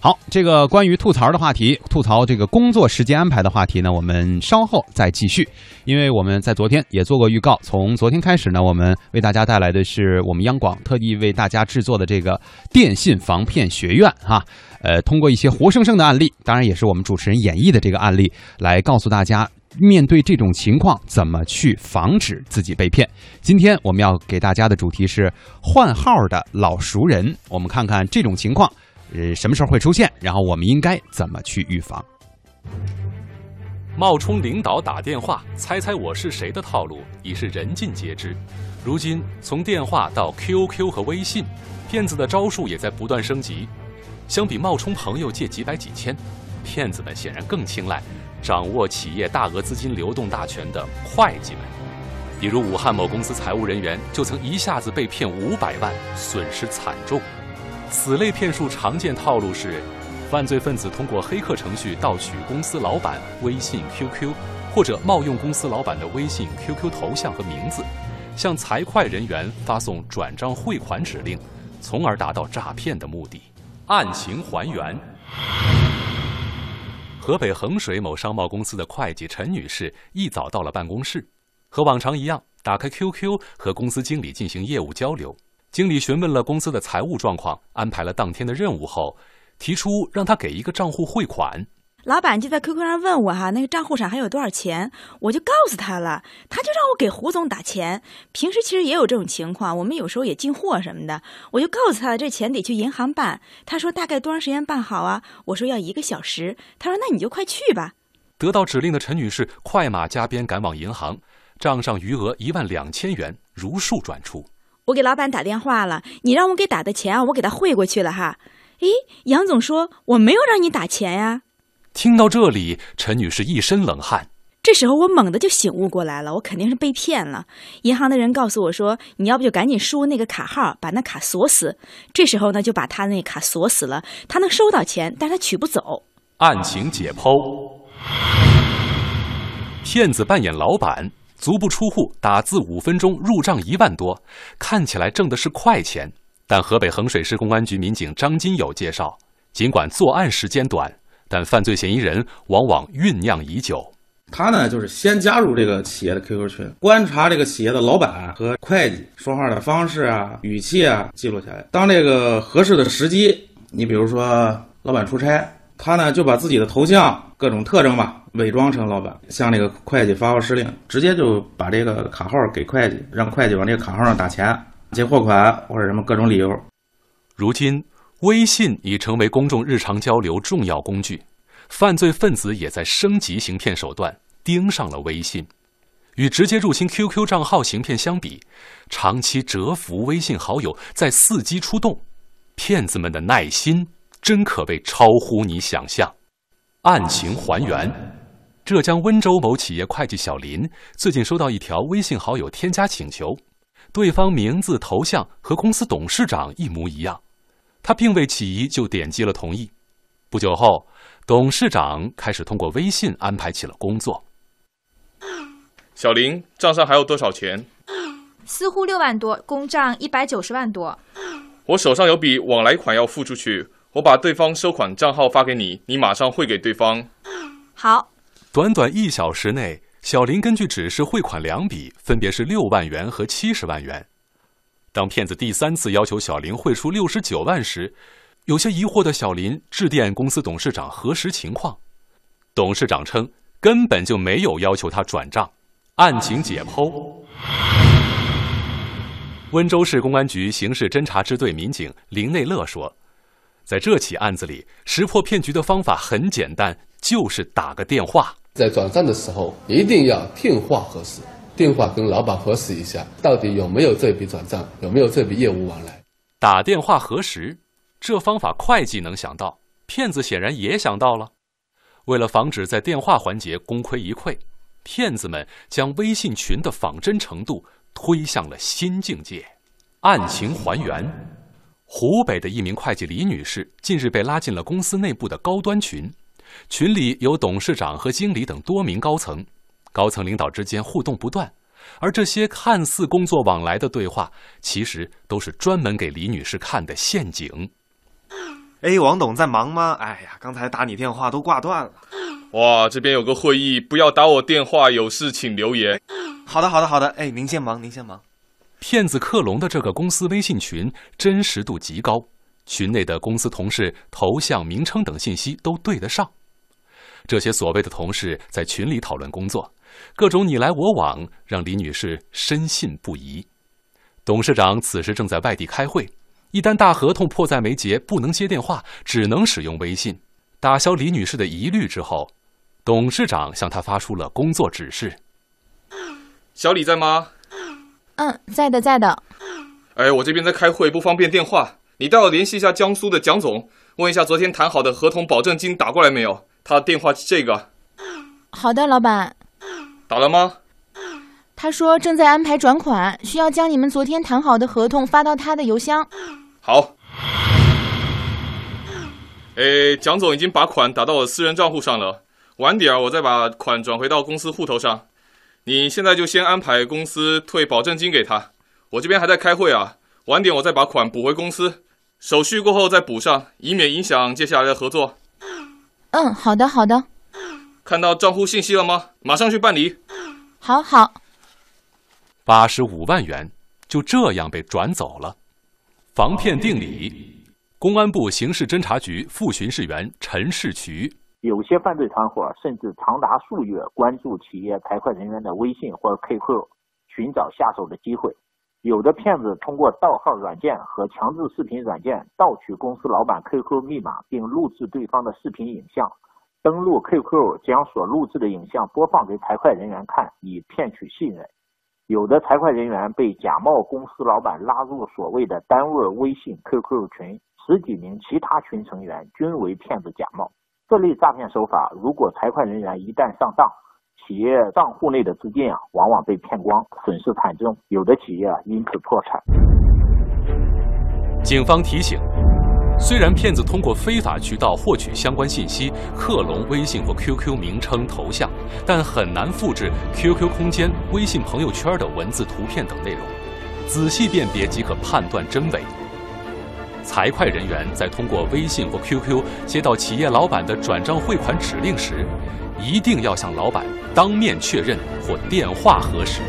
好，这个关于吐槽的话题，吐槽这个工作时间安排的话题呢，我们稍后再继续。因为我们在昨天也做过预告，从昨天开始呢，我们为大家带来的是我们央广特地为大家制作的这个电信防骗学院哈。呃，通过一些活生生的案例，当然也是我们主持人演绎的这个案例，来告诉大家面对这种情况怎么去防止自己被骗。今天我们要给大家的主题是换号的老熟人，我们看看这种情况。呃，什么时候会出现？然后我们应该怎么去预防？冒充领导打电话，猜猜我是谁的套路已是人尽皆知。如今，从电话到 QQ 和微信，骗子的招数也在不断升级。相比冒充朋友借几百几千，骗子们显然更青睐掌握企业大额资金流动大权的会计们。比如，武汉某公司财务人员就曾一下子被骗五百万，损失惨重。此类骗术常见套路是，犯罪分子通过黑客程序盗取公司老板微信、QQ，或者冒用公司老板的微信、QQ 头像和名字，向财会人员发送转账汇款指令，从而达到诈骗的目的。案情还原：河北衡水某商贸公司的会计陈女士一早到了办公室，和往常一样，打开 QQ 和公司经理进行业务交流。经理询问了公司的财务状况，安排了当天的任务后，提出让他给一个账户汇款。老板就在 QQ 上问我哈，那个账户上还有多少钱？我就告诉他了，他就让我给胡总打钱。平时其实也有这种情况，我们有时候也进货什么的，我就告诉他这钱得去银行办。他说大概多长时间办好啊？我说要一个小时。他说那你就快去吧。得到指令的陈女士快马加鞭赶往银行，账上余额一万两千元如数转出。我给老板打电话了，你让我给打的钱啊，我给他汇过去了哈。诶，杨总说我没有让你打钱呀。听到这里，陈女士一身冷汗。这时候我猛地就醒悟过来了，我肯定是被骗了。银行的人告诉我说，你要不就赶紧输那个卡号，把那卡锁死。这时候呢，就把他那卡锁死了，他能收到钱，但是他取不走。案情解剖：骗子扮演老板。足不出户，打字五分钟入账一万多，看起来挣的是快钱。但河北衡水市公安局民警张金友介绍，尽管作案时间短，但犯罪嫌疑人往往酝酿已久。他呢，就是先加入这个企业的 QQ 群，观察这个企业的老板和会计说话的方式啊、语气啊，记录下来。当这个合适的时机，你比如说老板出差。他呢就把自己的头像各种特征吧伪装成老板，向那个会计发号施令，直接就把这个卡号给会计，让会计往这个卡号上打钱、结货款或者什么各种理由。如今，微信已成为公众日常交流重要工具，犯罪分子也在升级行骗手段，盯上了微信。与直接入侵 QQ 账号行骗相比，长期蛰伏微信好友在伺机出动，骗子们的耐心。真可谓超乎你想象。案情还原：浙江温州某企业会计小林最近收到一条微信好友添加请求，对方名字、头像和公司董事长一模一样，他并未起疑就点击了同意。不久后，董事长开始通过微信安排起了工作。小林，账上还有多少钱？私户六万多，公账一百九十万多。我手上有笔往来款要付出去。我把对方收款账号发给你，你马上汇给对方。好。短短一小时内，小林根据指示汇款两笔，分别是六万元和七十万元。当骗子第三次要求小林汇出六十九万时，有些疑惑的小林致电公司董事长核实情况。董事长称根本就没有要求他转账。案情解剖：温州市公安局刑事侦查支队民警林内乐说。在这起案子里，识破骗局的方法很简单，就是打个电话。在转账的时候，一定要电话核实，电话跟老板核实一下，到底有没有这笔转账，有没有这笔业务往来。打电话核实，这方法会计能想到，骗子显然也想到了。为了防止在电话环节功亏一篑，骗子们将微信群的仿真程度推向了新境界。案情还原。湖北的一名会计李女士近日被拉进了公司内部的高端群，群里有董事长和经理等多名高层，高层领导之间互动不断，而这些看似工作往来的对话，其实都是专门给李女士看的陷阱。哎，王董在忙吗？哎呀，刚才打你电话都挂断了。哇，这边有个会议，不要打我电话，有事请留言。好的，好的，好的。哎，您先忙，您先忙。骗子克隆的这个公司微信群真实度极高，群内的公司同事头像、名称等信息都对得上。这些所谓的同事在群里讨论工作，各种你来我往，让李女士深信不疑。董事长此时正在外地开会，一单大合同迫在眉睫，不能接电话，只能使用微信。打消李女士的疑虑之后，董事长向她发出了工作指示：“小李在吗？”嗯，在的，在的。哎，我这边在开会，不方便电话。你待会联系一下江苏的蒋总，问一下昨天谈好的合同保证金打过来没有？他电话是这个。好的，老板。打了吗？他说正在安排转款，需要将你们昨天谈好的合同发到他的邮箱。好。哎，蒋总已经把款打到我私人账户上了，晚点我再把款转回到公司户头上。你现在就先安排公司退保证金给他，我这边还在开会啊，晚点我再把款补回公司，手续过后再补上，以免影响接下来的合作。嗯，好的好的。看到账户信息了吗？马上去办理。好好。八十五万元就这样被转走了，防骗定理。公安部刑事侦查局副巡视员陈世渠。有些犯罪团伙甚至长达数月关注企业财会人员的微信或 QQ，寻找下手的机会。有的骗子通过盗号软件和强制视频软件盗取公司老板 QQ 密码，并录制对方的视频影像，登录 QQ 将所录制的影像播放给财会人员看，以骗取信任。有的财会人员被假冒公司老板拉入所谓的单位微信 QQ 群，十几名其他群成员均为骗子假冒。这类诈骗手法，如果财会人员一旦上当，企业账户内的资金啊，往往被骗光，损失惨重，有的企业啊因此破产。警方提醒：虽然骗子通过非法渠道获取相关信息，克隆微信或 QQ 名称、头像，但很难复制 QQ 空间、微信朋友圈的文字、图片等内容，仔细辨别即可判断真伪。财会人员在通过微信或 QQ 接到企业老板的转账汇款指令时，一定要向老板当面确认或电话核实。